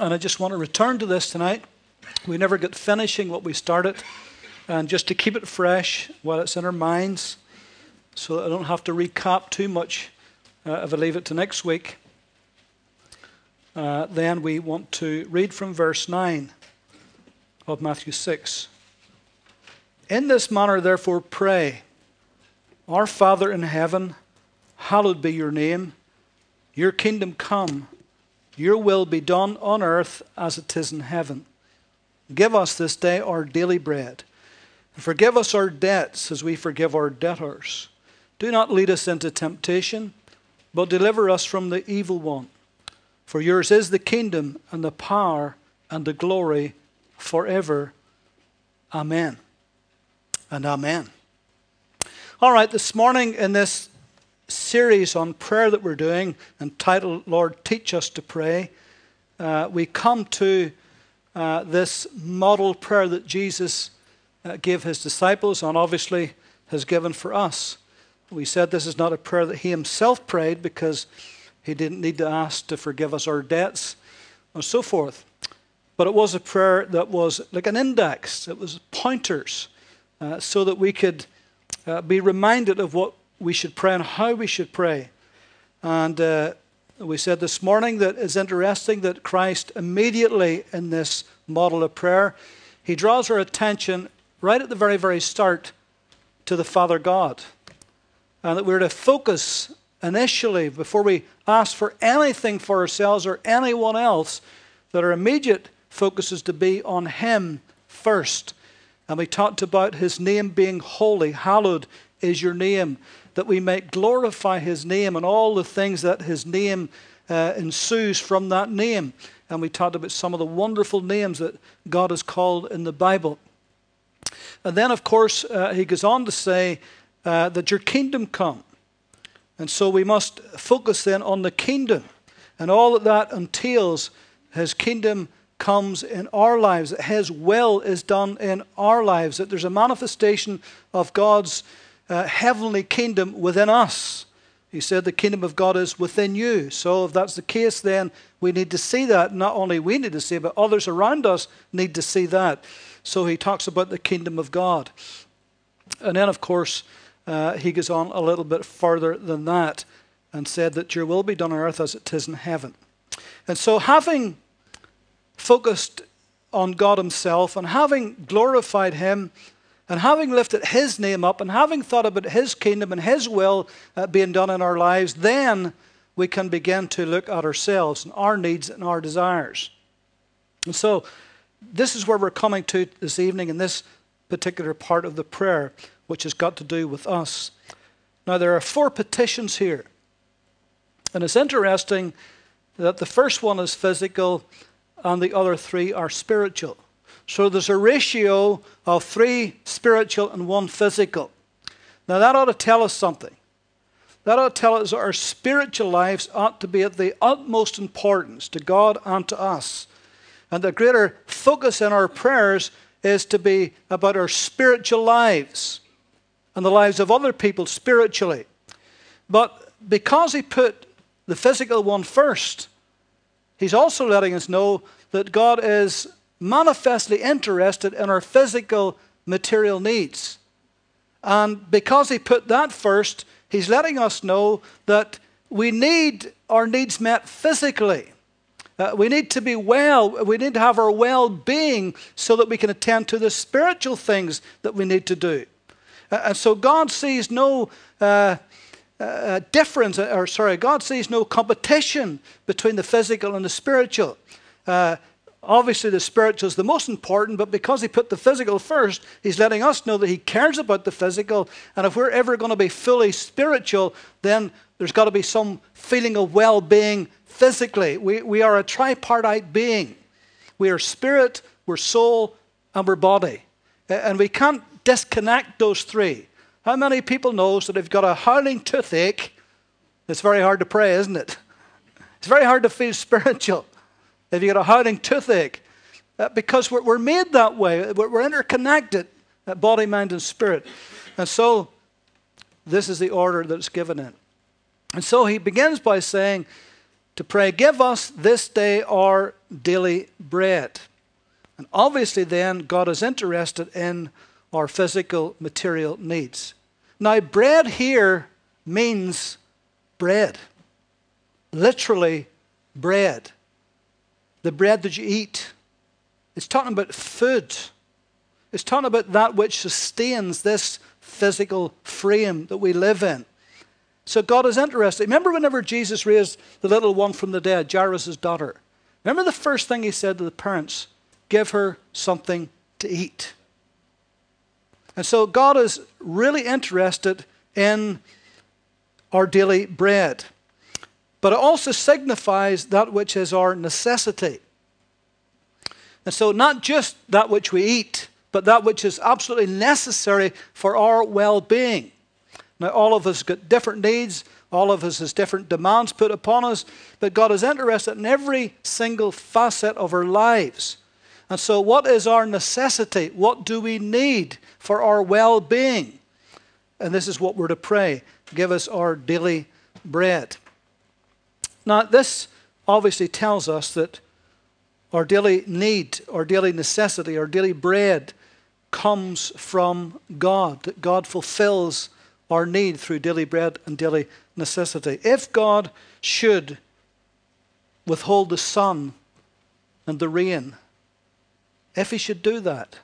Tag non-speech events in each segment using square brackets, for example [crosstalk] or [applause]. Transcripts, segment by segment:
And I just want to return to this tonight. We never get finishing what we started. And just to keep it fresh while it's in our minds, so that I don't have to recap too much uh, if I leave it to next week, uh, then we want to read from verse 9 of Matthew 6. In this manner, therefore, pray Our Father in heaven, hallowed be your name, your kingdom come. Your will be done on earth as it is in heaven. Give us this day our daily bread. And forgive us our debts as we forgive our debtors. Do not lead us into temptation, but deliver us from the evil one. For yours is the kingdom and the power and the glory forever. Amen. And amen. All right, this morning in this series on prayer that we're doing, entitled Lord, Teach Us to Pray, uh, we come to uh, this model prayer that Jesus uh, gave his disciples and obviously has given for us. We said this is not a prayer that he himself prayed because he didn't need to ask to forgive us our debts and so forth. But it was a prayer that was like an index, it was pointers, uh, so that we could uh, be reminded of what we should pray and how we should pray. And uh, we said this morning that it's interesting that Christ immediately in this model of prayer, he draws our attention right at the very, very start to the Father God. And that we're to focus initially, before we ask for anything for ourselves or anyone else, that our immediate focus is to be on Him first. And we talked about His name being holy, hallowed is your name that we might glorify his name and all the things that his name uh, ensues from that name. And we talked about some of the wonderful names that God has called in the Bible. And then, of course, uh, he goes on to say uh, that your kingdom come. And so we must focus then on the kingdom and all that that entails. His kingdom comes in our lives, that His will is done in our lives, that there's a manifestation of God's uh, heavenly kingdom within us. He said the kingdom of God is within you. So if that's the case, then we need to see that. Not only we need to see it, but others around us need to see that. So he talks about the kingdom of God. And then, of course, uh, he goes on a little bit further than that and said that your will be done on earth as it is in heaven. And so, having focused on God Himself and having glorified Him and having lifted His name up and having thought about His kingdom and His will uh, being done in our lives, then we can begin to look at ourselves and our needs and our desires. And so, this is where we're coming to this evening in this particular part of the prayer, which has got to do with us. Now, there are four petitions here. And it's interesting that the first one is physical and the other three are spiritual. So there's a ratio of three spiritual and one physical. Now that ought to tell us something. That ought to tell us that our spiritual lives ought to be of the utmost importance to God and to us. And the greater focus in our prayers is to be about our spiritual lives and the lives of other people spiritually. But because He put the physical one first, He's also letting us know that God is manifestly interested in our physical material needs. And because he put that first, he's letting us know that we need our needs met physically. Uh, we need to be well. We need to have our well being so that we can attend to the spiritual things that we need to do. Uh, and so God sees no uh, uh difference, or sorry, God sees no competition between the physical and the spiritual. Obviously, the spiritual is the most important, but because he put the physical first, he's letting us know that he cares about the physical. And if we're ever going to be fully spiritual, then there's got to be some feeling of well being physically. We, we are a tripartite being we are spirit, we're soul, and we're body. And we can't disconnect those three. How many people knows that you've got a howling toothache, it's very hard to pray, isn't it? [laughs] It's very hard to feel [laughs] spiritual if you got a howling toothache, because we're, made that way. We're, interconnected, body, mind, and spirit. And so, this is the order that's given in. And so he begins by saying, to pray, Give us this day our daily bread. And obviously, then, God is interested in our physical material needs. Now, bread here means bread, literally, bread. The bread that you eat. It's talking about food. It's talking about that which sustains this physical frame that we live in. So God is interested. Remember whenever Jesus raised the little one from the dead, Jairus' daughter? Remember the first thing he said to the parents? Give her something to eat. And so God is really interested in our daily bread. But it also signifies that which is our necessity. And so, not just that which we eat, but that which is absolutely necessary for our well being. Now, all of us got different needs, all of us has different demands put upon us, but God is interested in every single facet of our lives. And so, what is our necessity? What do we need for our well being? And this is what we're to pray give us our daily bread. Now, this obviously tells us that our daily need, our daily necessity, our daily bread comes from God, that God fulfills our need through daily bread and daily necessity. If God should withhold the sun and the rain, if He should do that,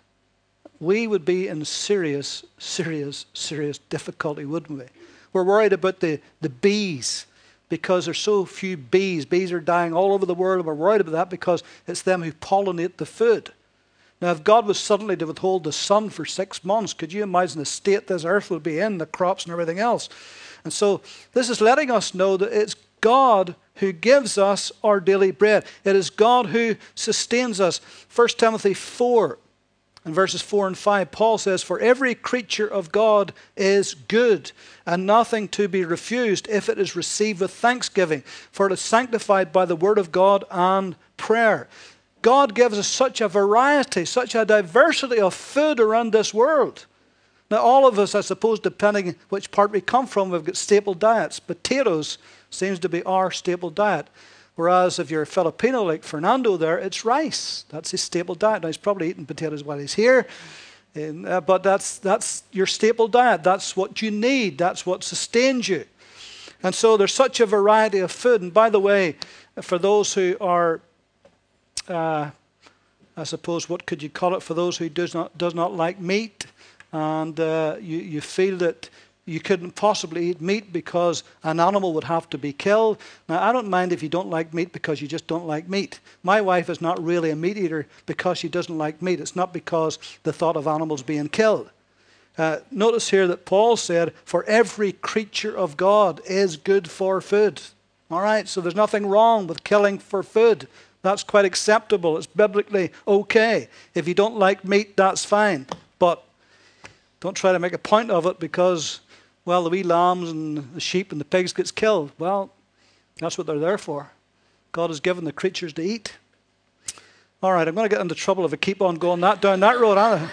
we would be in serious, serious, serious difficulty, wouldn't we? We're worried about the, the bees because there's so few bees. Bees are dying all over the world, and we're worried about that because it's them who pollinate the food. Now, if God was suddenly to withhold the sun for six months, could you imagine the state this earth would be in, the crops and everything else? And so, this is letting us know that it's God who gives us our daily bread. It is God who sustains us. 1 Timothy 4 in verses 4 and 5, Paul says, For every creature of God is good, and nothing to be refused if it is received with thanksgiving, for it is sanctified by the word of God and prayer. God gives us such a variety, such a diversity of food around this world. Now, all of us, I suppose, depending which part we come from, we've got staple diets. Potatoes seems to be our staple diet. Whereas if you're a Filipino like Fernando there, it's rice. That's his staple diet. Now, he's probably eating potatoes while he's here. And, uh, but that's, that's your staple diet. That's what you need. That's what sustains you. And so there's such a variety of food. And by the way, for those who are uh, I suppose, what could you call it for those who does not does not like meat, and uh, you you feel that you couldn't possibly eat meat because an animal would have to be killed. Now, I don't mind if you don't like meat because you just don't like meat. My wife is not really a meat eater because she doesn't like meat. It's not because the thought of animals being killed. Uh, notice here that Paul said, For every creature of God is good for food. All right, so there's nothing wrong with killing for food. That's quite acceptable. It's biblically okay. If you don't like meat, that's fine. But don't try to make a point of it because, well, the wee lambs and the sheep and the pigs gets killed. Well, that's what they're there for. God has given the creatures to eat. All right, I'm going to get into trouble if I keep on going that down that road. Aren't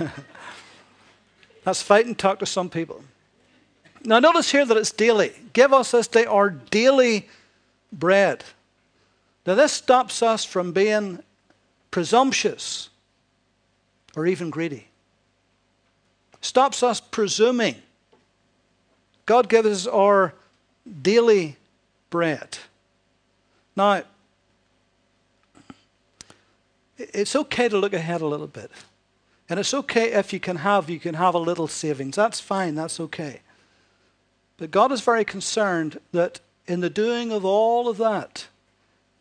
I? [laughs] That's fighting talk to some people. Now, notice here that it's daily. Give us this day our daily bread. Now, this stops us from being presumptuous or even greedy. Stops us presuming. God gives us our daily bread. Now, it's okay to look ahead a little bit. And it's okay if you can have you can have a little savings. That's fine, that's okay. But God is very concerned that in the doing of all of that,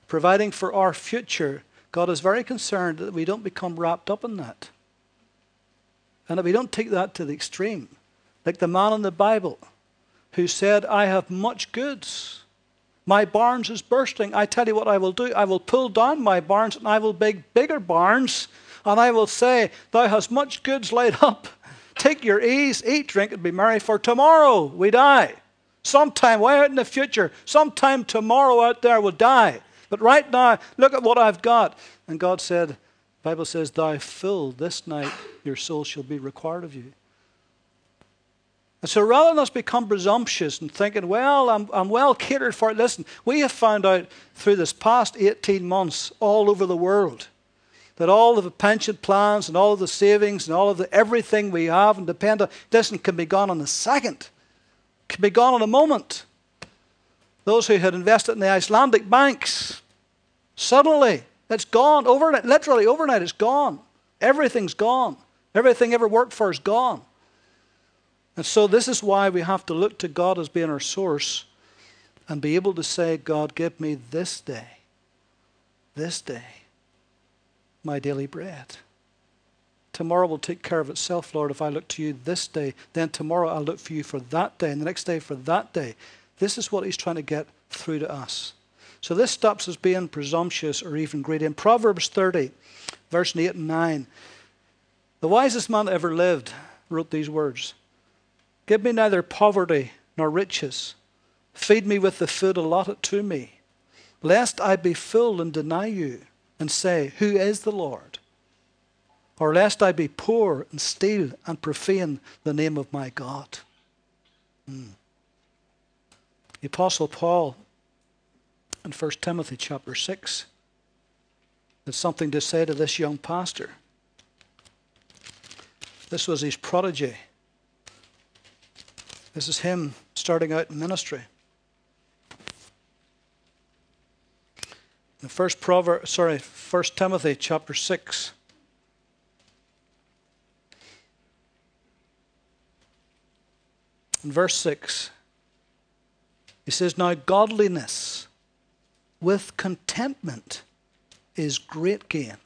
providing for our future, God is very concerned that we don't become wrapped up in that. And that we don't take that to the extreme. Like the man in the Bible who said, I have much goods. My barns is bursting. I tell you what I will do. I will pull down my barns and I will make bigger barns. And I will say, Thou hast much goods laid up. Take your ease, eat, drink, and be merry, for tomorrow we die. Sometime way out in the future, sometime tomorrow out there will die. But right now, look at what I've got. And God said, Bible says, Thou fool, this night your soul shall be required of you. And so rather than us become presumptuous and thinking, well, I'm, I'm well catered for it, listen, we have found out through this past 18 months all over the world that all of the pension plans and all of the savings and all of the everything we have and depend on, listen, can be gone in a second, can be gone in a moment. Those who had invested in the Icelandic banks, suddenly it's gone overnight, literally overnight, it's gone. Everything's gone. Everything ever worked for is gone. And so, this is why we have to look to God as being our source and be able to say, God, give me this day, this day, my daily bread. Tomorrow will take care of itself, Lord, if I look to you this day. Then tomorrow I'll look for you for that day, and the next day for that day. This is what he's trying to get through to us. So this stops us being presumptuous or even greedy. In Proverbs 30, verse 8 and 9, the wisest man that ever lived wrote these words Give me neither poverty nor riches. Feed me with the food allotted to me, lest I be full and deny you and say, Who is the Lord? Or lest I be poor and steal and profane the name of my God. Hmm. The Apostle Paul in 1 Timothy chapter 6 had something to say to this young pastor. This was his prodigy. This is him starting out in ministry. In First Proverb, sorry, First Timothy chapter six. In verse six, he says, "Now godliness with contentment is great gain."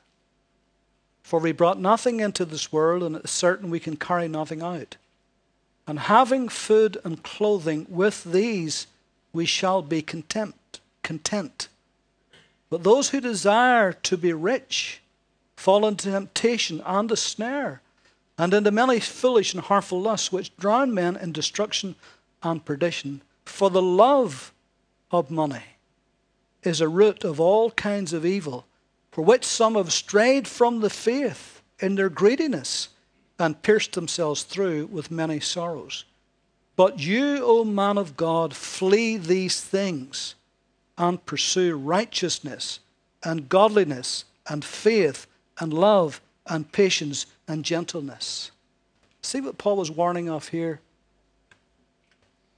For we brought nothing into this world, and it's certain we can carry nothing out. And having food and clothing, with these we shall be content. content. But those who desire to be rich fall into temptation and a snare, and into many foolish and harmful lusts, which drown men in destruction and perdition. For the love of money is a root of all kinds of evil, for which some have strayed from the faith in their greediness and pierced themselves through with many sorrows. But you, O man of God, flee these things and pursue righteousness and godliness and faith and love and patience and gentleness. See what Paul was warning of here?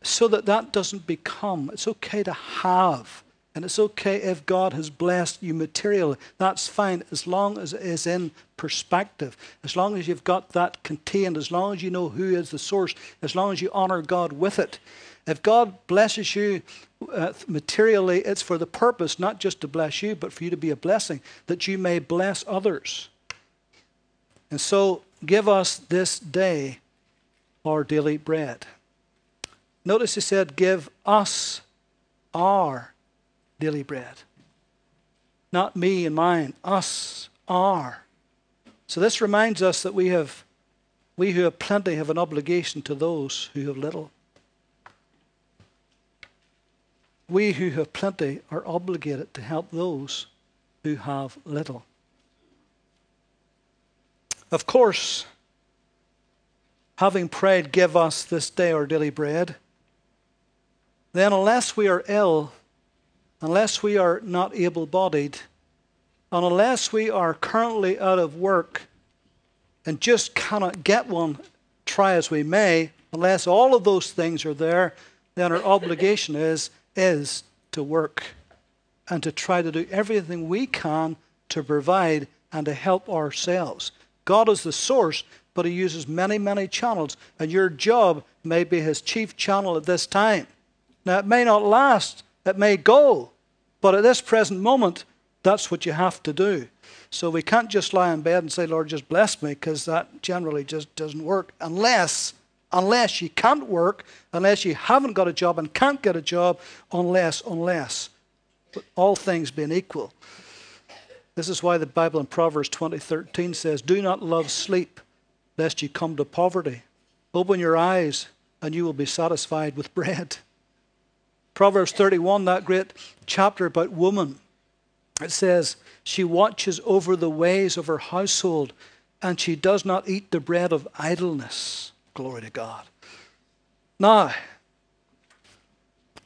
So that that doesn't become, it's okay to have and it's okay if God has blessed you materially. That's fine as long as it is in perspective. As long as you've got that contained, as long as you know who is the source, as long as you honor God with it. If God blesses you uh, materially, it's for the purpose not just to bless you, but for you to be a blessing, that you may bless others. And so, give us this day our daily bread. Notice he said, Give us our daily bread. Not me and mine, us, are. So this reminds us that we have we who have plenty have an obligation to those who have little. We who have plenty are obligated to help those who have little. Of course, having prayed, Give us this day our daily bread, then unless we are ill, unless we are not able bodied, and unless we are currently out of work and just cannot get one, try as we may, unless all of those things are there, then our obligation is, is to work and to try to do everything we can to provide and to help ourselves. God is the source, but He uses many, many channels, and your job may be His chief channel at this time. Now, it may not last, it may go, but at this present moment, that's what you have to do. So we can't just lie in bed and say, Lord, just bless me, because that generally just doesn't work unless unless you can't work, unless you haven't got a job and can't get a job, unless, unless. But all things being equal. This is why the Bible in Proverbs 20:13 says, "Do not love sleep, lest you come to poverty. Open your eyes, and you will be satisfied with bread." Proverbs 31, that great chapter about woman, it says, She watches over the ways of her household, and she does not eat the bread of idleness. Glory to God. Now,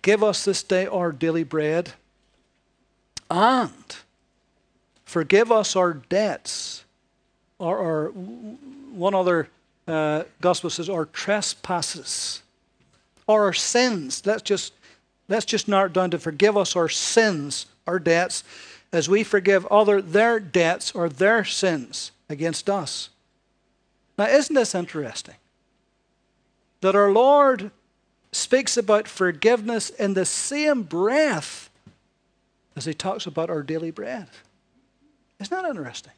give us this day our daily bread and forgive us our debts. Or, or one other uh, gospel says, our trespasses or our sins. Let's just, let's just not done to forgive us our sins, our debts, as we forgive other their debts or their sins against us. Now, isn't this interesting? that our Lord speaks about forgiveness in the same breath as he talks about our daily bread. Isn't that interesting?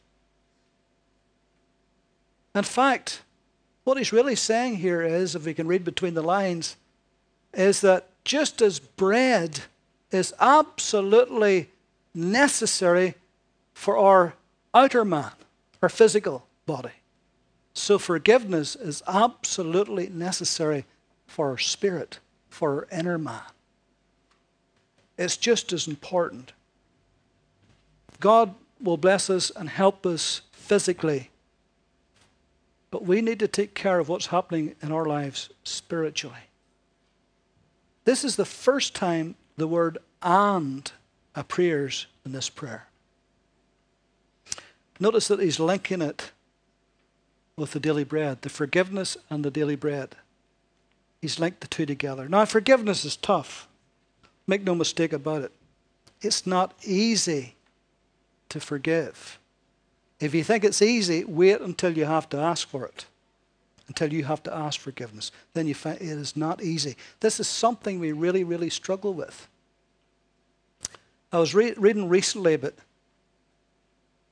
In fact, what he's really saying here is, if we can read between the lines, is that just as bread is absolutely necessary for our outer man, our physical body, so forgiveness is absolutely necessary for our spirit, for our inner man. It's just as important. God will bless us and help us physically, but we need to take care of what's happening in our lives spiritually. This is the first time the word and appears in this prayer. Notice that he's linking it with the daily bread, the forgiveness and the daily bread. He's linked the two together. Now, forgiveness is tough. Make no mistake about it. It's not easy to forgive. If you think it's easy, wait until you have to ask for it, until you have to ask forgiveness. Then you find it is not easy. This is something we really, really struggle with. I was re- reading recently about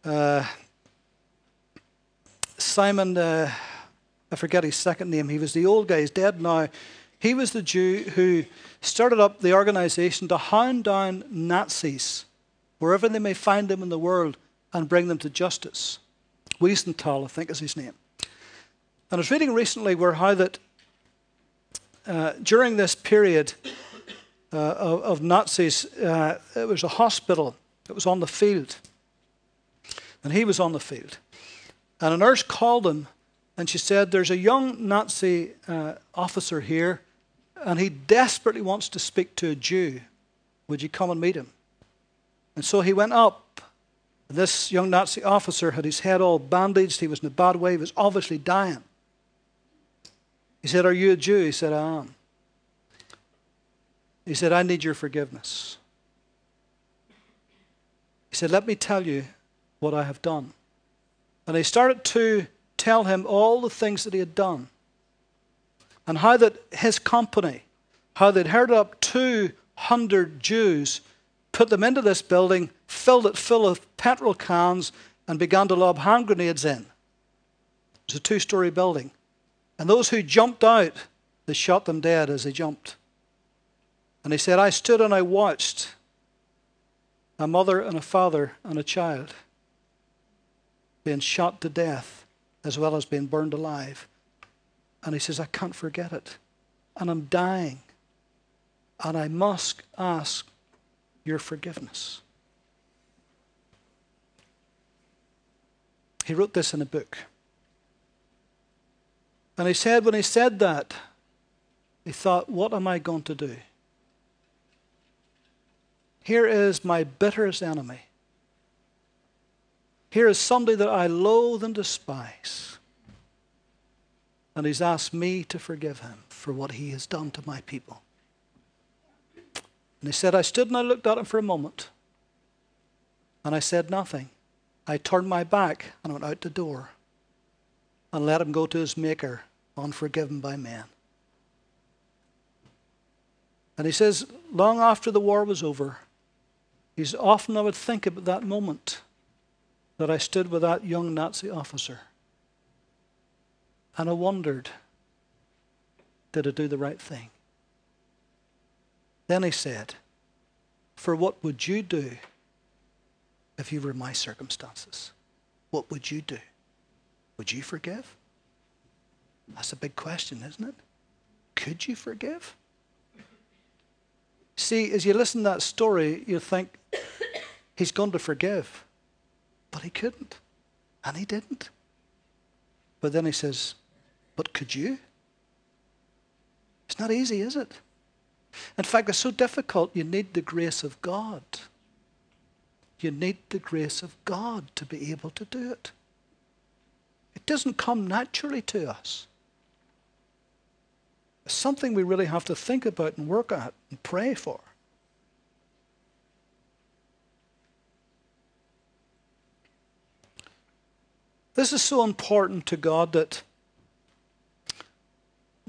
uh, Simon, uh, I forget his second name, he was the old guy, he's dead now. He was the Jew who started up the organization to hound down Nazis wherever they may find them in the world and bring them to justice. Wiesenthal, I think is his name. And I was reading recently where how that uh, during this period uh, of, of, Nazis, uh, it was a hospital that was on the field. And he was on the field. And a nurse called him and she said, There's a young Nazi uh, officer here and he desperately wants to speak to a Jew. Would you come and meet him? And so he went up. This young Nazi officer had his head all bandaged. He was in a bad way. He was obviously dying. He said, Are you a Jew? He said, I am. He said, I need your forgiveness. He said, Let me tell you what I have done. And they started to tell him all the things that he had done and how that his company, how they'd herded up 200 Jews, put them into this building, filled it full of petrol cans, and began to lob hand grenades in. It was a two story building. And those who jumped out, they shot them dead as they jumped. And he said, I stood and I watched a mother and a father and a child being shot to death as well as being burned alive. And he says, I can't forget it. And I'm dying. And I must ask your forgiveness. He wrote this in a book. And he said, when he said that, he thought, what am I going to do? Here is my bitterest enemy. Here is somebody that I loathe and despise. And he's asked me to forgive him for what he has done to my people. And he said, I stood and I looked at him for a moment. And I said nothing. I turned my back and went out the door and let him go to his Maker, unforgiven by men. And he says, long after the war was over, he's often I would think about that moment that I stood with that young Nazi officer. And I wondered, did I do the right thing? Then he said, For what would you do if you were in my circumstances? What would you do? Would you forgive? That's a big question, isn't it? Could you forgive? See, as you listen to that story, you think, he's going to forgive. But he couldn't. And he didn't. But then he says, But could you? It's not easy, is it? In fact, it's so difficult, you need the grace of God. You need the grace of God to be able to do it. It doesn't come naturally to us. It's something we really have to think about and work at and pray for. This is so important to God that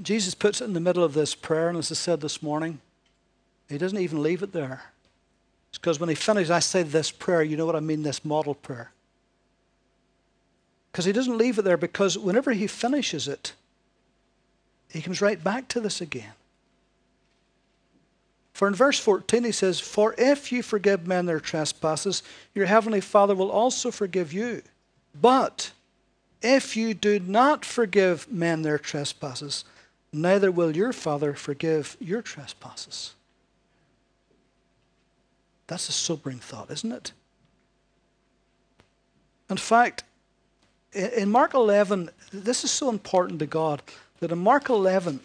Jesus puts it in the middle of this prayer, and as I said this morning, he doesn't even leave it there. It's because when he finishes, I say this prayer, you know what I mean, this model prayer. Because he doesn't leave it there, because whenever he finishes it, he comes right back to this again. For in verse 14 he says, For if you forgive men their trespasses, your heavenly Father will also forgive you. But if you do not forgive men their trespasses, neither will your Father forgive your trespasses. That's a sobering thought, isn't it? In fact, in Mark 11, this is so important to God that in Mark 11,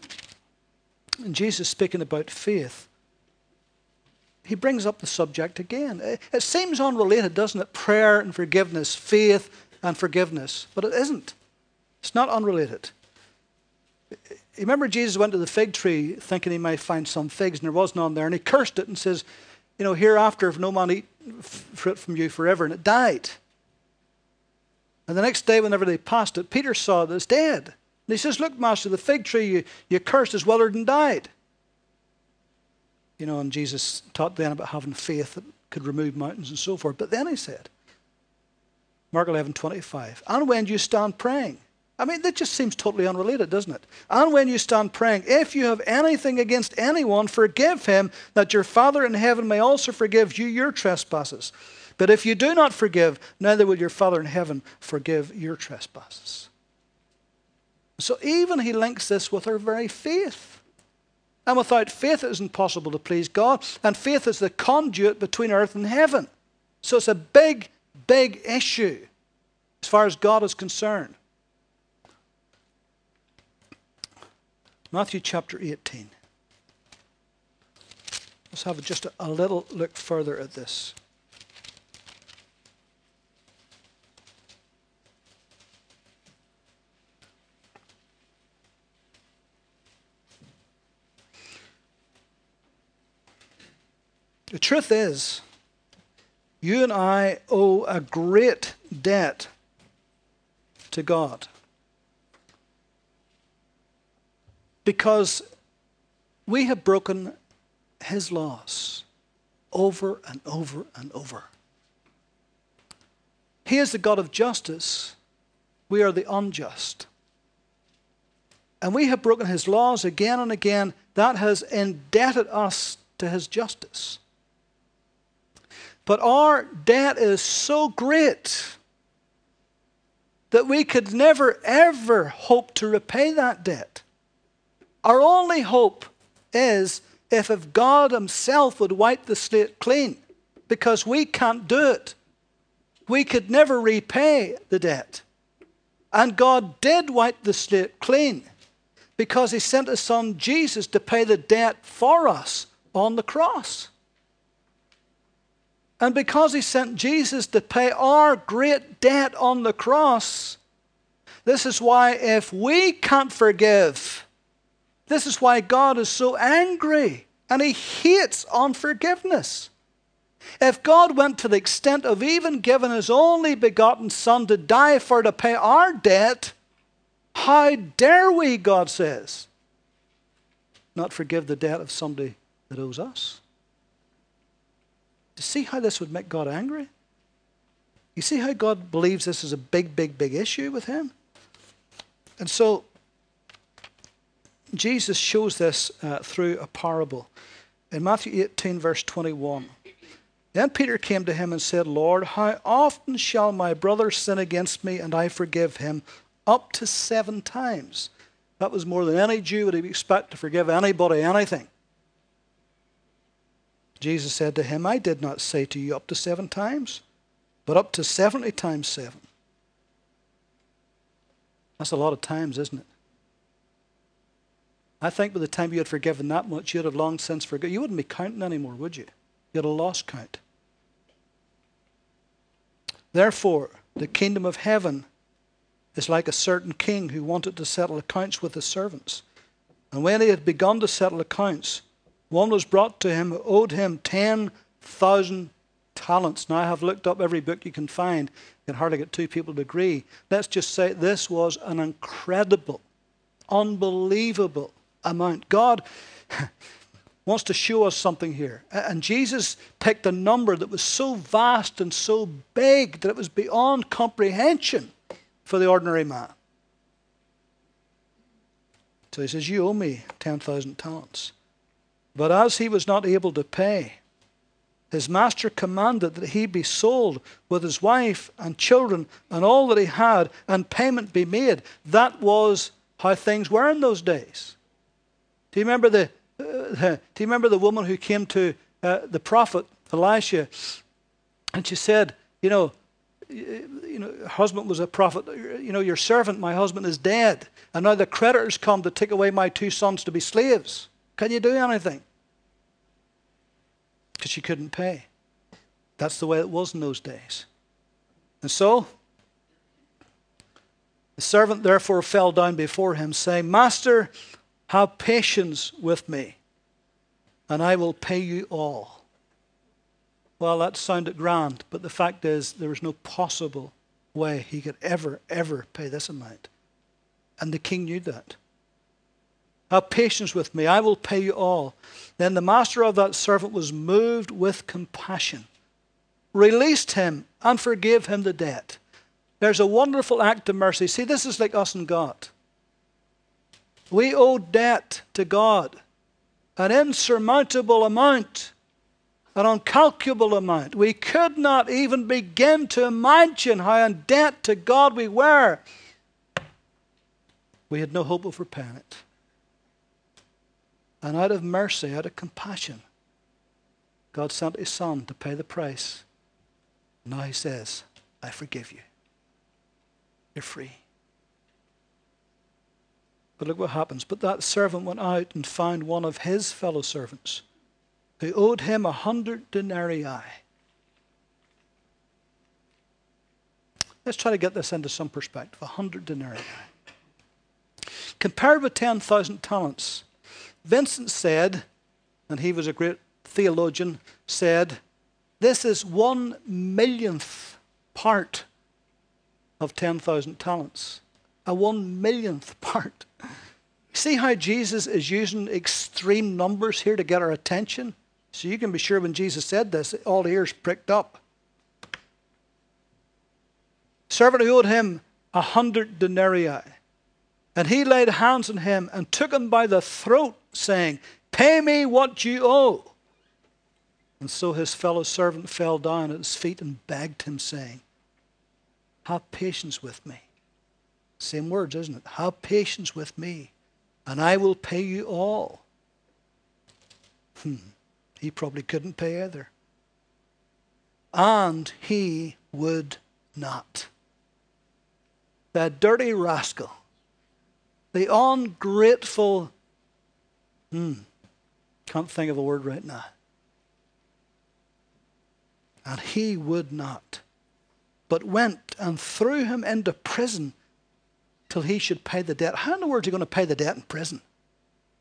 Jesus speaking about faith, he brings up the subject again. It seems unrelated, doesn't it? Prayer and forgiveness, faith and forgiveness. But it isn't. It's not unrelated. Remember Jesus went to the fig tree thinking he might find some figs, and there was none there, and he cursed it and says, You know, hereafter, if no man eat fruit from you forever, and it died. And the next day, whenever they passed it, Peter saw that it's dead. And he says, Look, Master, the fig tree you, you cursed has withered and died. You know, and Jesus taught then about having faith that could remove mountains and so forth. But then he said, Mark 11, 25. And when you stand praying, I mean, that just seems totally unrelated, doesn't it? And when you stand praying, if you have anything against anyone, forgive him, that your Father in heaven may also forgive you your trespasses. But if you do not forgive, neither will your Father in heaven forgive your trespasses. So even he links this with our very faith. And without faith, it isn't possible to please God. And faith is the conduit between earth and heaven. So it's a big big issue as far as God is concerned. Matthew chapter 18. Let's have just a, a little look further at this. The truth is, you and I owe a great debt to God. Because we have broken his laws over and over and over. He is the God of justice. We are the unjust. And we have broken his laws again and again. That has indebted us to his justice. But our debt is so great that we could never, ever hope to repay that debt. Our only hope is if, if God Himself would wipe the slate clean, because we can't do it. We could never repay the debt. And God did wipe the slate clean because He sent His Son Jesus to pay the debt for us on the cross. And because he sent Jesus to pay our great debt on the cross, this is why if we can't forgive, this is why God is so angry and he hates unforgiveness. If God went to the extent of even giving his only begotten Son to die for to pay our debt, how dare we, God says, not forgive the debt of somebody that owes us? You see how this would make God angry? You see how God believes this is a big, big, big issue with him? And so Jesus shows this uh, through a parable. In Matthew 18, verse 21, then Peter came to him and said, Lord, how often shall my brother sin against me and I forgive him? Up to seven times. That was more than any Jew would expect to forgive anybody anything. Jesus said to him, I did not say to you up to seven times, but up to 70 times seven. That's a lot of times, isn't it? I think by the time you had forgiven that much, you'd have long since forgiven. You wouldn't be counting anymore, would you? You'd have lost count. Therefore, the kingdom of heaven is like a certain king who wanted to settle accounts with his servants. And when he had begun to settle accounts, one was brought to him who owed him 10,000 talents. Now, I have looked up every book you can find. You can hardly get two people to agree. Let's just say this was an incredible, unbelievable amount. God [laughs] wants to show us something here. And Jesus picked a number that was so vast and so big that it was beyond comprehension for the ordinary man. So he says, You owe me 10,000 talents. But as he was not able to pay, his master commanded that he be sold with his wife and children and all that he had, and payment be made. That was how things were in those days. Do you remember the, uh, [laughs] do you remember the woman who came to uh, the prophet Elisha and she said, You know, you know, her husband was a prophet. You know, your servant, my husband, is dead. And now the creditors come to take away my two sons to be slaves. Can you do anything? Because she couldn't pay. That's the way it was in those days. And so, the servant therefore fell down before him, saying, Master, have patience with me, and I will pay you all. Well, that sounded grand, but the fact is, there was no possible way he could ever, ever pay this amount. And the king knew that. Have patience with me, I will pay you all. Then the master of that servant was moved with compassion, released him, and forgave him the debt. There's a wonderful act of mercy. See, this is like us and God. We owe debt to God, an insurmountable amount an uncalculable amount. We could not even begin to imagine how in debt to God we were. We had no hope of it. And out of mercy, out of compassion, God sent his son to pay the price. Now he says, I forgive you. You're free. But look what happens. But that servant went out and found one of his fellow servants who owed him a hundred denarii. Let's try to get this into some perspective. A hundred denarii. Compared with 10,000 talents, Vincent said, and he was a great theologian, said, this is one millionth part of 10,000 talents. A one millionth [laughs] part. See how Jesus is using extreme numbers here to get our attention? So you can be sure when Jesus said this, all ears pricked up. Servant who owed him a hundred denarii. And he laid hands on him and took him by the throat, saying, Pay me what you owe. And so his fellow servant fell down at his feet and begged him, saying, Have patience with me. Same words, isn't it? Have patience with me, and I will pay you all. Hmm. He probably couldn't pay either. And he would not. That dirty rascal, the ungrateful, hmm, can't think of a word right now. And he would not, but went and threw him into prison till he should pay the debt. How in the world are you going to pay the debt in prison?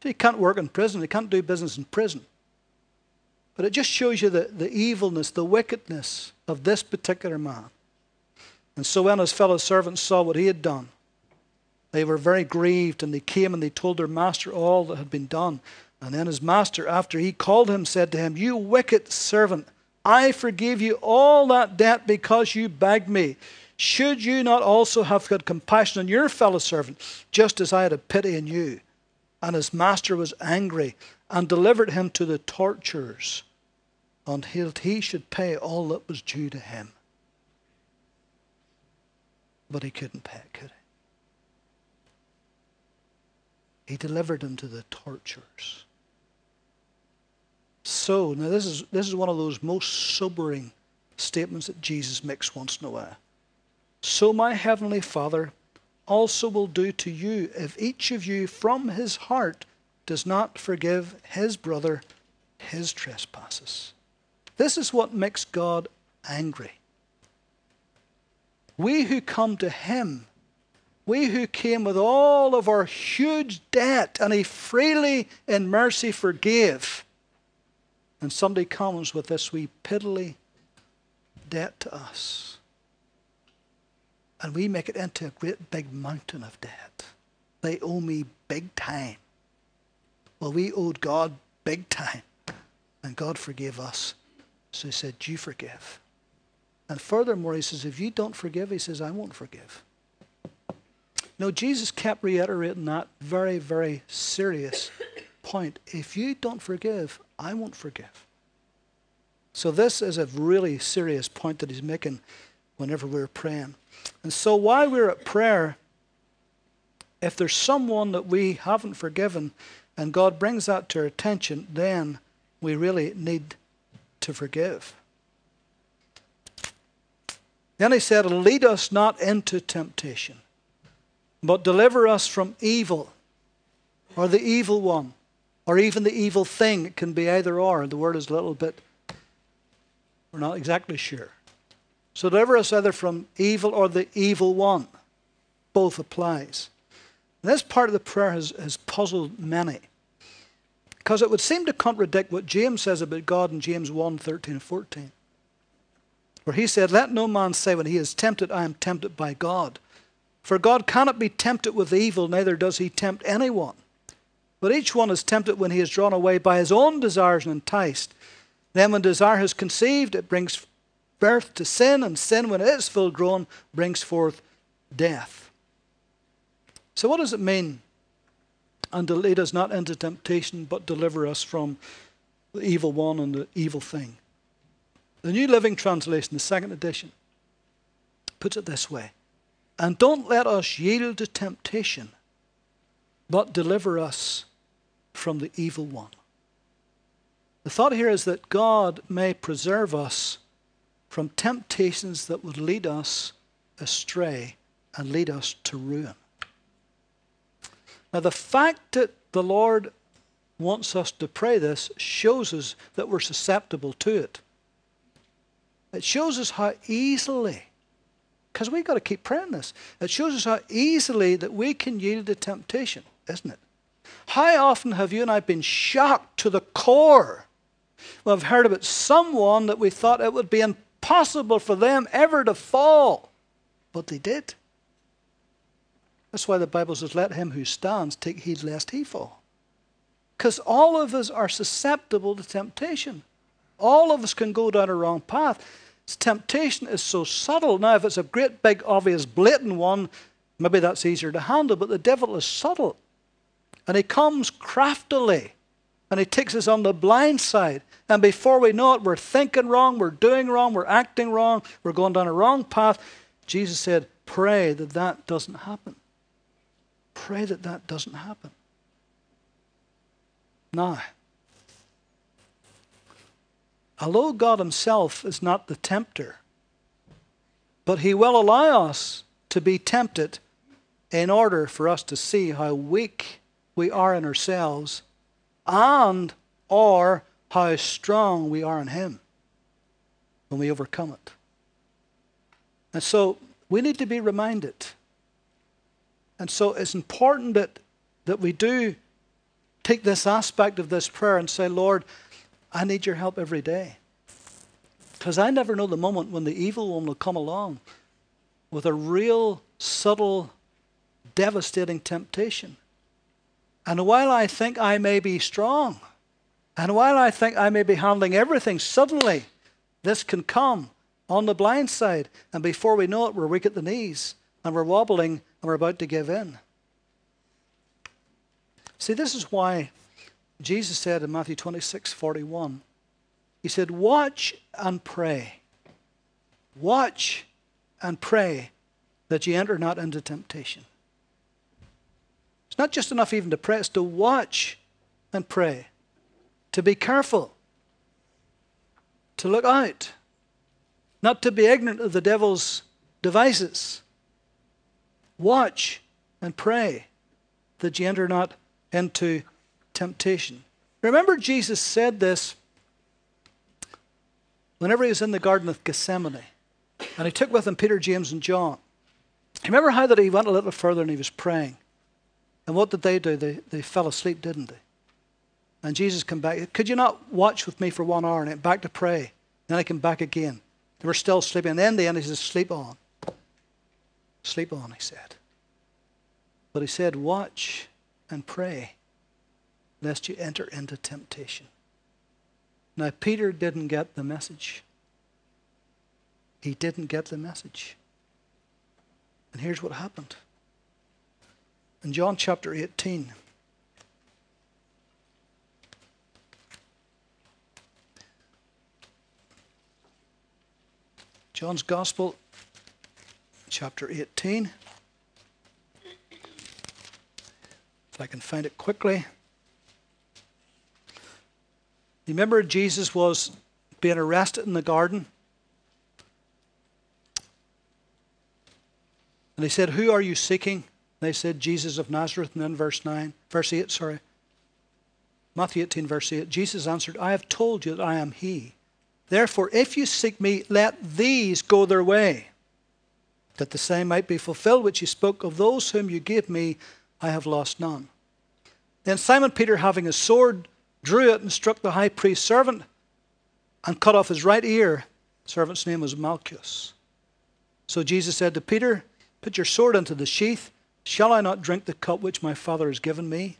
He can't work in prison, he can't do business in prison. But it just shows you the, the evilness, the wickedness of this particular man. And so when his fellow servants saw what he had done, they were very grieved and they came and they told their master all that had been done. And then his master, after he called him, said to him, You wicked servant, I forgive you all that debt because you begged me. Should you not also have had compassion on your fellow servant, just as I had a pity on you? And his master was angry and delivered him to the torturers until he should pay all that was due to him. But he couldn't pay it, could he? He delivered him to the torturers. So, now this is, this is one of those most sobering statements that Jesus makes once in a while. So my heavenly Father also will do to you if each of you from his heart does not forgive his brother his trespasses. This is what makes God angry. We who come to him, we who came with all of our huge debt, and he freely in mercy forgave. And somebody comes with this wee piddly debt to us. And we make it into a great big mountain of debt. They owe me big time. Well, we owed God big time. And God forgave us. So he said, You forgive. And furthermore, he says, If you don't forgive, he says, I won't forgive. No, Jesus kept reiterating that very, very serious point. If you don't forgive, I won't forgive. So, this is a really serious point that he's making whenever we're praying. And so, while we're at prayer, if there's someone that we haven't forgiven and God brings that to our attention, then we really need to forgive. Then he said, Lead us not into temptation, but deliver us from evil, or the evil one, or even the evil thing. It can be either or. The word is a little bit, we're not exactly sure. So deliver us either from evil or the evil one. Both applies. This part of the prayer has, has puzzled many. Because it would seem to contradict what James says about God in James 1 13 and 14. Where he said, Let no man say when he is tempted, I am tempted by God. For God cannot be tempted with evil, neither does he tempt anyone. But each one is tempted when he is drawn away by his own desires and enticed. Then, when desire has conceived, it brings birth to sin, and sin, when it is full grown, brings forth death. So, what does it mean and lead us not into temptation, but deliver us from the evil one and the evil thing. The New Living Translation, the second edition, puts it this way And don't let us yield to temptation, but deliver us from the evil one. The thought here is that God may preserve us from temptations that would lead us astray and lead us to ruin. Now, the fact that the Lord wants us to pray this shows us that we're susceptible to it. It shows us how easily, because we've got to keep praying this, it shows us how easily that we can yield to temptation, isn't it? How often have you and I been shocked to the core? We've heard about someone that we thought it would be impossible for them ever to fall, but they did. That's why the Bible says, Let him who stands take heed lest he fall. Because all of us are susceptible to temptation. All of us can go down a wrong path. Temptation is so subtle. Now, if it's a great, big, obvious, blatant one, maybe that's easier to handle, but the devil is subtle. And he comes craftily and he takes us on the blind side. And before we know it, we're thinking wrong, we're doing wrong, we're acting wrong, we're going down a wrong path. Jesus said, Pray that that doesn't happen. Pray that that doesn't happen. Now, although God Himself is not the tempter, but He will allow us to be tempted in order for us to see how weak we are in ourselves and or how strong we are in Him when we overcome it. And so we need to be reminded and so it's important that, that we do take this aspect of this prayer and say, Lord, I need your help every day. Because I never know the moment when the evil one will come along with a real, subtle, devastating temptation. And while I think I may be strong, and while I think I may be handling everything, suddenly this can come on the blind side. And before we know it, we're weak at the knees and we're wobbling and we're about to give in. See, this is why Jesus said in Matthew 26 41, He said, Watch and pray. Watch and pray that ye enter not into temptation. It's not just enough even to pray, it's to watch and pray, to be careful, to look out, not to be ignorant of the devil's devices. Watch and pray that ye enter not into temptation. Remember, Jesus said this whenever he was in the Garden of Gethsemane, and he took with him Peter, James, and John. Remember how that he went a little further and he was praying. And what did they do? They, they fell asleep, didn't they? And Jesus came back. Could you not watch with me for one hour and went back to pray? Then I came back again. They were still sleeping. And then the end, he says, Sleep on. Sleep on, he said. But he said, Watch and pray, lest you enter into temptation. Now, Peter didn't get the message. He didn't get the message. And here's what happened. In John chapter 18, John's Gospel, chapter 18. If I can find it quickly. Remember, Jesus was being arrested in the garden. And they said, Who are you seeking? They said, Jesus of Nazareth. And then verse 9, verse 8, sorry. Matthew 18, verse 8. Jesus answered, I have told you that I am He. Therefore, if you seek me, let these go their way, that the same might be fulfilled which you spoke of those whom you gave me, I have lost none. Then Simon Peter, having a sword, drew it and struck the high priest's servant and cut off his right ear. The servant's name was Malchus. So Jesus said to Peter, Put your sword into the sheath. Shall I not drink the cup which my Father has given me?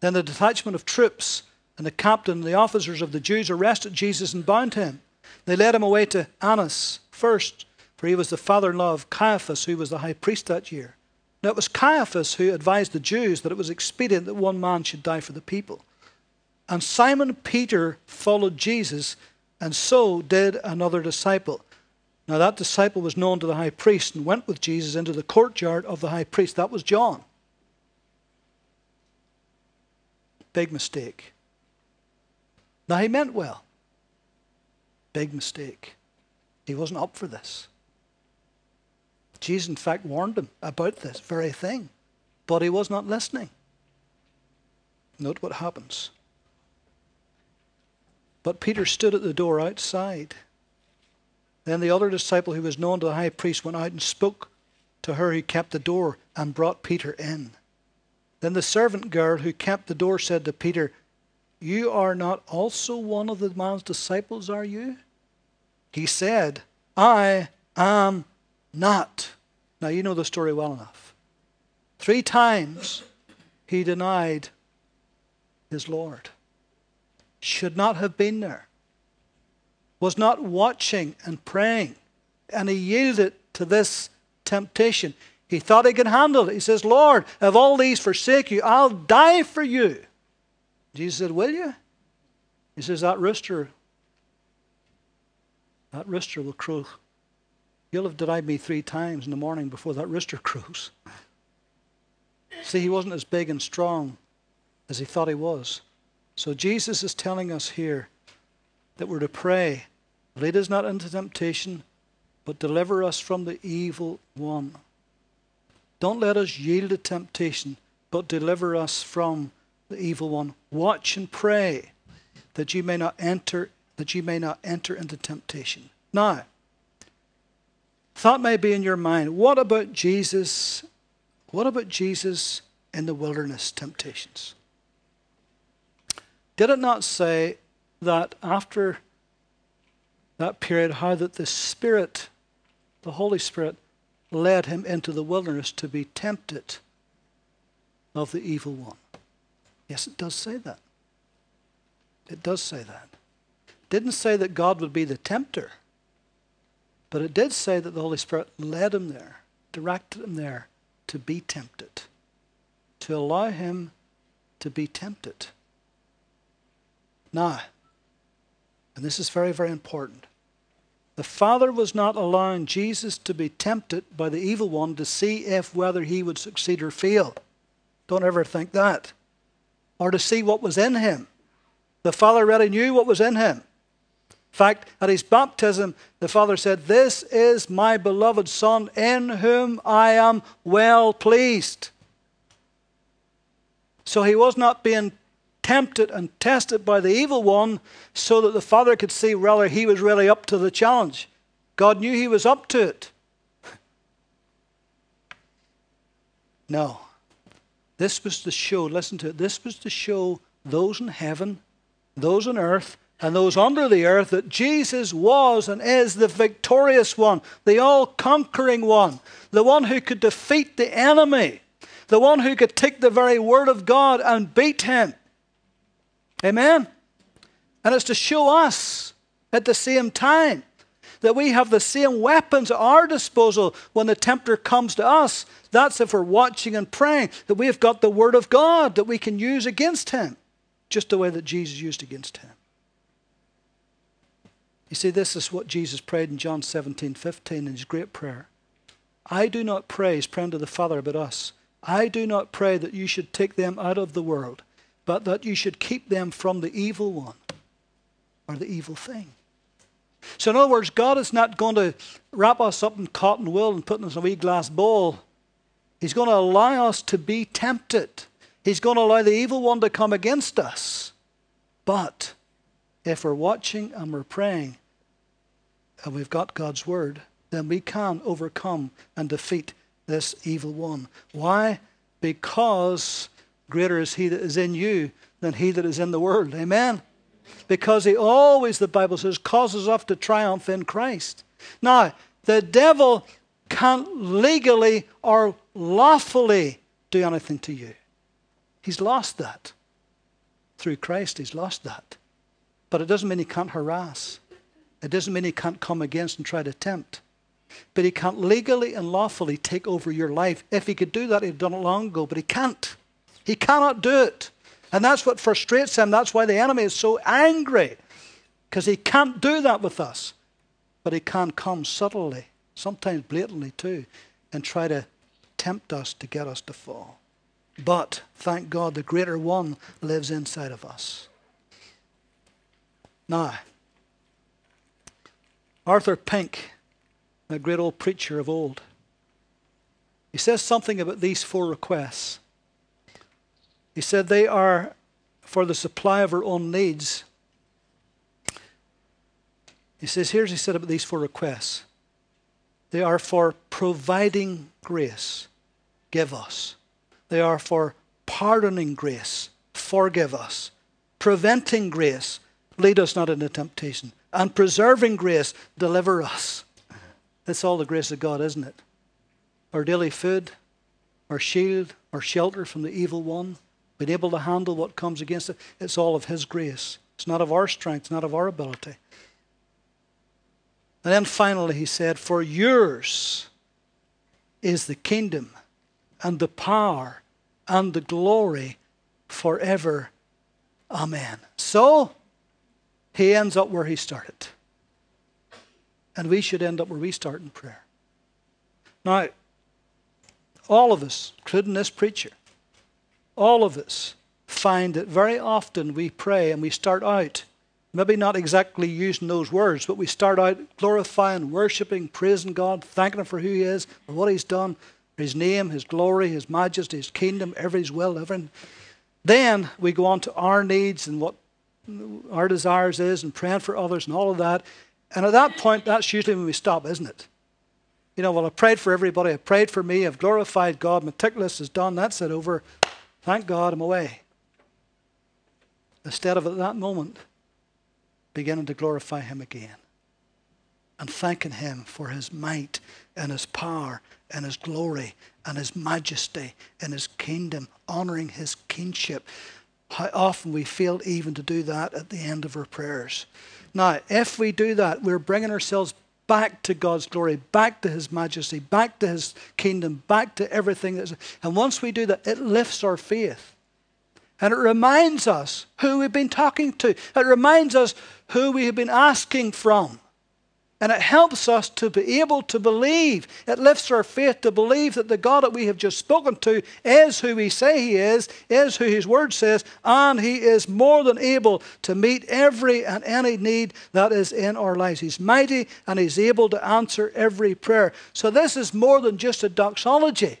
Then the detachment of troops and the captain and the officers of the Jews arrested Jesus and bound him. They led him away to Annas first, for he was the father in law of Caiaphas, who was the high priest that year. Now it was Caiaphas who advised the Jews that it was expedient that one man should die for the people. And Simon Peter followed Jesus, and so did another disciple. Now that disciple was known to the high priest and went with Jesus into the courtyard of the high priest. That was John. Big mistake. Now, he meant well. Big mistake. He wasn't up for this. Jesus, in fact, warned him about this very thing, but he was not listening. Note what happens. But Peter stood at the door outside. Then the other disciple who was known to the high priest went out and spoke to her who kept the door and brought Peter in. Then the servant girl who kept the door said to Peter, you are not also one of the man's disciples, are you? He said, I am not. Now, you know the story well enough. Three times he denied his Lord. Should not have been there. Was not watching and praying. And he yielded to this temptation. He thought he could handle it. He says, Lord, if all these forsake you, I'll die for you. Jesus said, Will you? He says, That rooster, that rooster will crow. You'll have denied me three times in the morning before that rooster [laughs] crows. See, he wasn't as big and strong as he thought he was. So Jesus is telling us here that we're to pray, lead us not into temptation, but deliver us from the evil one. Don't let us yield to temptation, but deliver us from the evil one. Watch and pray that you may not enter that you may not enter into temptation. Now, thought may be in your mind, what about Jesus? What about Jesus in the wilderness temptations? Did it not say that after that period, how that the Spirit, the Holy Spirit, led him into the wilderness to be tempted of the evil one? Yes, it does say that. It does say that. Didn't say that God would be the tempter, but it did say that the Holy Spirit led him there, directed him there to be tempted, to allow him to be tempted. Now, and this is very, very important. The Father was not allowing Jesus to be tempted by the evil one to see if whether he would succeed or fail. Don't ever think that or to see what was in him. The Father already knew what was in him. In fact, at his baptism, the Father said, This is my beloved Son, in whom I am well pleased. So he was not being tempted and tested by the evil one so that the Father could see whether he was really up to the challenge. God knew he was up to it. [laughs] No. This was to show, listen to it, this was to show those in heaven, those on earth, and those under the earth that Jesus was and is the victorious one, the all conquering one, the one who could defeat the enemy, the one who could take the very word of God and beat him. Amen? And it's to show us at the same time that we have the same weapons at our disposal when the tempter comes to us. That's if we're watching and praying, that we have got the Word of God that we can use against him, just the way that Jesus used against him. You see, this is what Jesus prayed in John 17 15 in his great prayer. I do not pray, he's praying to the Father about us. I do not pray that you should take them out of the world, but that you should keep them from the evil one or the evil thing. So, in other words, God is not going to wrap us up in cotton wool and put us in a wee glass bowl. He's going to allow us to be tempted. He's going to allow the evil one to come against us. But if we're watching and we're praying and we've got God's word, then we can overcome and defeat this evil one. Why? Because Greater is he that is in you than he that is in the world. Amen? Because he always, the Bible says, causes us to triumph in Christ. Now, the devil can't legally or lawfully do anything to you. He's lost that. Through Christ, he's lost that. But it doesn't mean he can't harass. It doesn't mean he can't come against and try to tempt. But he can't legally and lawfully take over your life. If he could do that, he'd done it long ago, but he can't. He cannot do it. And that's what frustrates him. That's why the enemy is so angry. Because he can't do that with us. But he can come subtly, sometimes blatantly too, and try to tempt us to get us to fall. But thank God the greater one lives inside of us. Now, Arthur Pink, a great old preacher of old, he says something about these four requests. He said they are for the supply of our own needs. He says, here's he said about these four requests. They are for providing grace, give us. They are for pardoning grace, forgive us. Preventing grace, lead us not into temptation. And preserving grace, deliver us. That's all the grace of God, isn't it? Our daily food, our shield, our shelter from the evil one being able to handle what comes against it, it's all of His grace. It's not of our strength, not of our ability. And then finally, he said, For yours is the kingdom and the power and the glory forever. Amen. So, he ends up where he started. And we should end up where we start in prayer. Now, all of us, including this preacher, all of us find that very often we pray and we start out, maybe not exactly using those words, but we start out glorifying, worshiping, praising God, thanking Him for who He is, for what He's done, His name, His glory, His majesty, His kingdom, everything's will, everything. Then we go on to our needs and what our desires is and praying for others and all of that. And at that point, that's usually when we stop, isn't it? You know, well, I prayed for everybody. I prayed for me. I've glorified God. Meticulous is done. That's it over. Thank God I'm away. Instead of at that moment beginning to glorify Him again and thanking Him for His might and His power and His glory and His majesty and His kingdom, honoring His kingship. How often we fail even to do that at the end of our prayers. Now, if we do that, we're bringing ourselves back to God's glory, back to His majesty, back to His kingdom, back to everything. That's, and once we do that, it lifts our faith. And it reminds us who we've been talking to. It reminds us who we have been asking from. And it helps us to be able to believe. It lifts our faith to believe that the God that we have just spoken to is who we say He is, is who His Word says, and He is more than able to meet every and any need that is in our lives. He's mighty and He's able to answer every prayer. So this is more than just a doxology.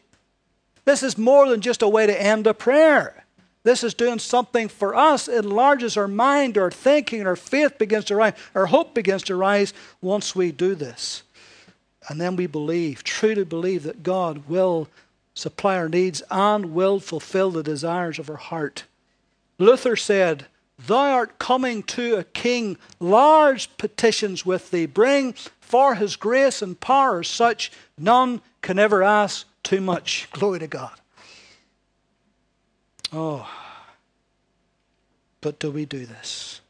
This is more than just a way to end a prayer. This is doing something for us. It enlarges our mind, our thinking, our faith begins to rise, our hope begins to rise once we do this. And then we believe, truly believe, that God will supply our needs and will fulfill the desires of our heart. Luther said, Thou art coming to a king, large petitions with thee. Bring for his grace and power such none can ever ask too much. Glory to God. Oh, but do we do this?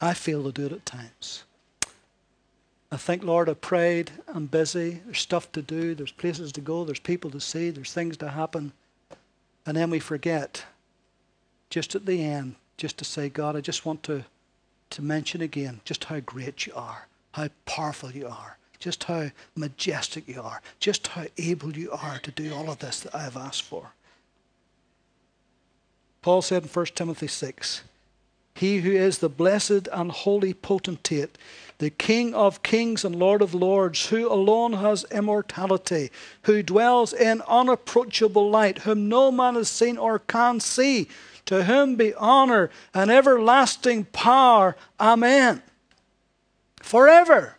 I feel to do it at times. I think, Lord, I prayed, I'm busy, there's stuff to do, there's places to go, there's people to see, there's things to happen. And then we forget, just at the end, just to say, God, I just want to, to mention again just how great you are, how powerful you are, just how majestic you are, just how able you are to do all of this that I have asked for. Paul said in 1 Timothy 6 He who is the blessed and holy potentate, the King of kings and Lord of lords, who alone has immortality, who dwells in unapproachable light, whom no man has seen or can see, to whom be honor and everlasting power. Amen. Forever.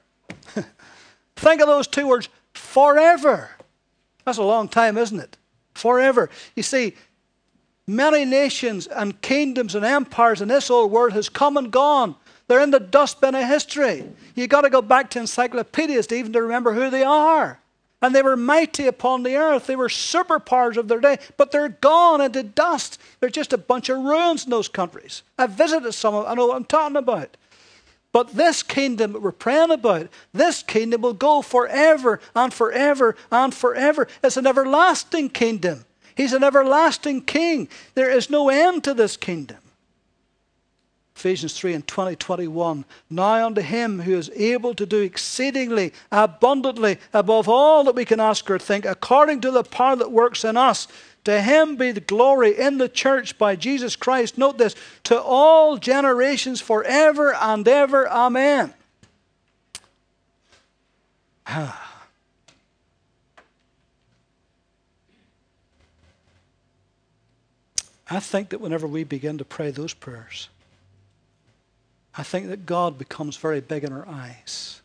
[laughs] Think of those two words forever. That's a long time, isn't it? Forever. You see, Many nations and kingdoms and empires in this old world has come and gone. They're in the dustbin of history. You've got to go back to encyclopedias to even to remember who they are. And they were mighty upon the earth. They were superpowers of their day, but they're gone into dust. They're just a bunch of ruins in those countries. I've visited some of them. I know what I'm talking about. But this kingdom that we're praying about, this kingdom will go forever and forever and forever. It's an everlasting kingdom. He's an everlasting king. There is no end to this kingdom. Ephesians 3 and 20, 21. Now unto him who is able to do exceedingly abundantly above all that we can ask or think, according to the power that works in us. To him be the glory in the church by Jesus Christ. Note this to all generations forever and ever. Amen. [sighs] Ah. I think that whenever we begin to pray those prayers, I think that God becomes very big in our eyes.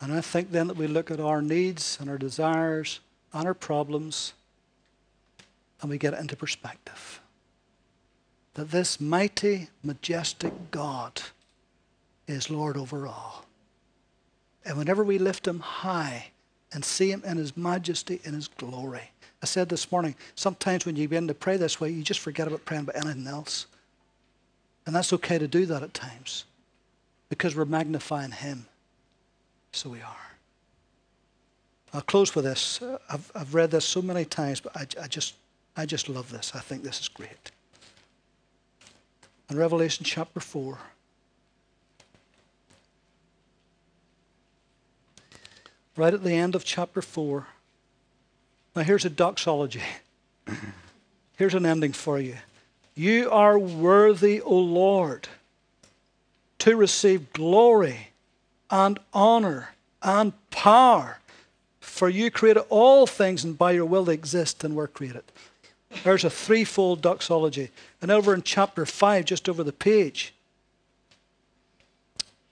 And I think then that we look at our needs and our desires and our problems and we get it into perspective. That this mighty, majestic God is Lord over all. And whenever we lift him high and see him in his majesty, in his glory, I said this morning, sometimes when you begin to pray this way, you just forget about praying about anything else. And that's okay to do that at times because we're magnifying Him. So we are. I'll close with this. I've, I've read this so many times, but I, I, just, I just love this. I think this is great. In Revelation chapter 4, right at the end of chapter 4, now, here's a doxology. [clears throat] Here's an ending for you. You are worthy, O Lord, to receive glory and honor and power. For you created all things, and by your will they exist and were created. There's a threefold doxology. And over in chapter 5, just over the page,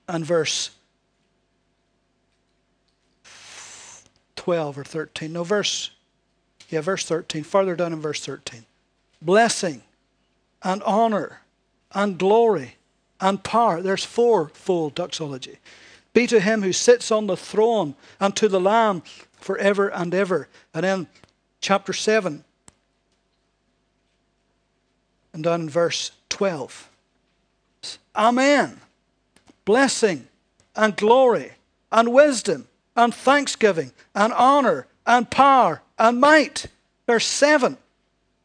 and verse 12 or 13. No, verse yeah, verse 13, further down in verse 13. Blessing and honor and glory and power. There's fourfold doxology. Be to him who sits on the throne and to the Lamb forever and ever. And then chapter 7 and down in verse 12. Amen. Blessing and glory and wisdom and thanksgiving and honor and power and might. verse seven.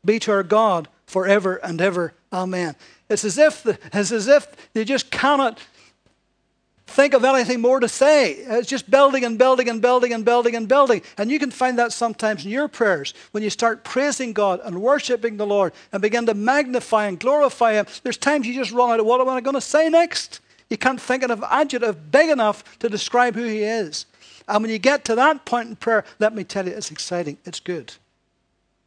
Be to our God forever and ever. Amen. It's as if, the, it's as if you just cannot think of anything more to say. It's just building and building and building and building and building. And you can find that sometimes in your prayers when you start praising God and worshiping the Lord and begin to magnify and glorify Him. There's times you just run out of what am I going to say next? You can't think of an adjective big enough to describe who He is. And when you get to that point in prayer, let me tell you, it's exciting. It's good.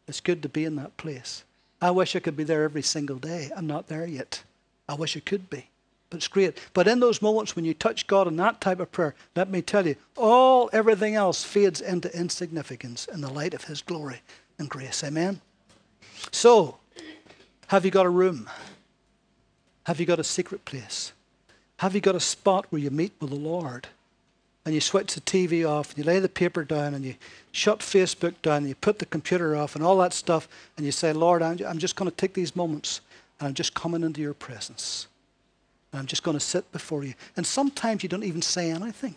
It's good to be in that place. I wish I could be there every single day. I'm not there yet. I wish I could be. But it's great. But in those moments when you touch God in that type of prayer, let me tell you, all everything else fades into insignificance in the light of His glory and grace. Amen. So, have you got a room? Have you got a secret place? Have you got a spot where you meet with the Lord? And you switch the TV off, and you lay the paper down, and you shut Facebook down, and you put the computer off, and all that stuff, and you say, Lord, I'm just going to take these moments, and I'm just coming into your presence. And I'm just going to sit before you. And sometimes you don't even say anything.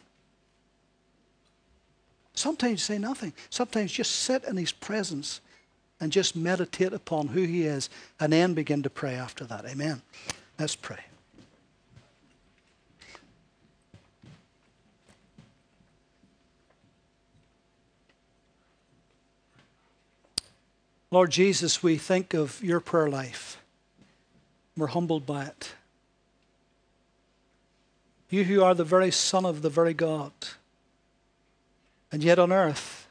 Sometimes you say nothing. Sometimes just sit in his presence and just meditate upon who he is and then begin to pray after that. Amen. Let's pray. Lord Jesus, we think of your prayer life. We're humbled by it. You who are the very Son of the very God. And yet on earth,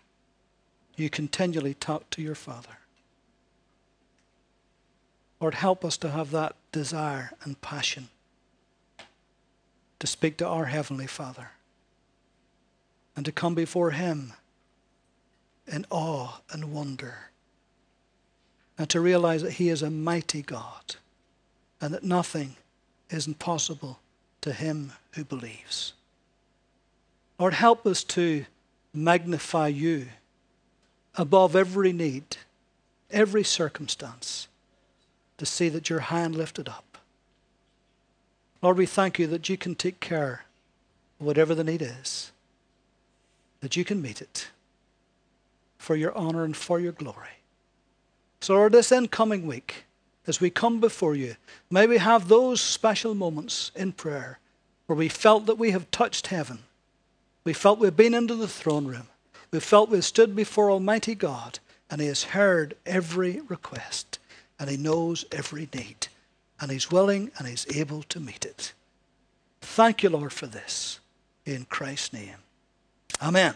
you continually talk to your Father. Lord, help us to have that desire and passion to speak to our Heavenly Father and to come before Him in awe and wonder and to realize that He is a mighty God and that nothing is impossible to him who believes. Lord, help us to magnify you above every need, every circumstance, to see that your hand lifted up. Lord, we thank you that you can take care of whatever the need is, that you can meet it for your honor and for your glory. So, Lord, this incoming week, as we come before you, may we have those special moments in prayer where we felt that we have touched heaven. We felt we've been into the throne room. We felt we've stood before Almighty God, and He has heard every request, and He knows every need, and He's willing and He's able to meet it. Thank you, Lord, for this. In Christ's name. Amen.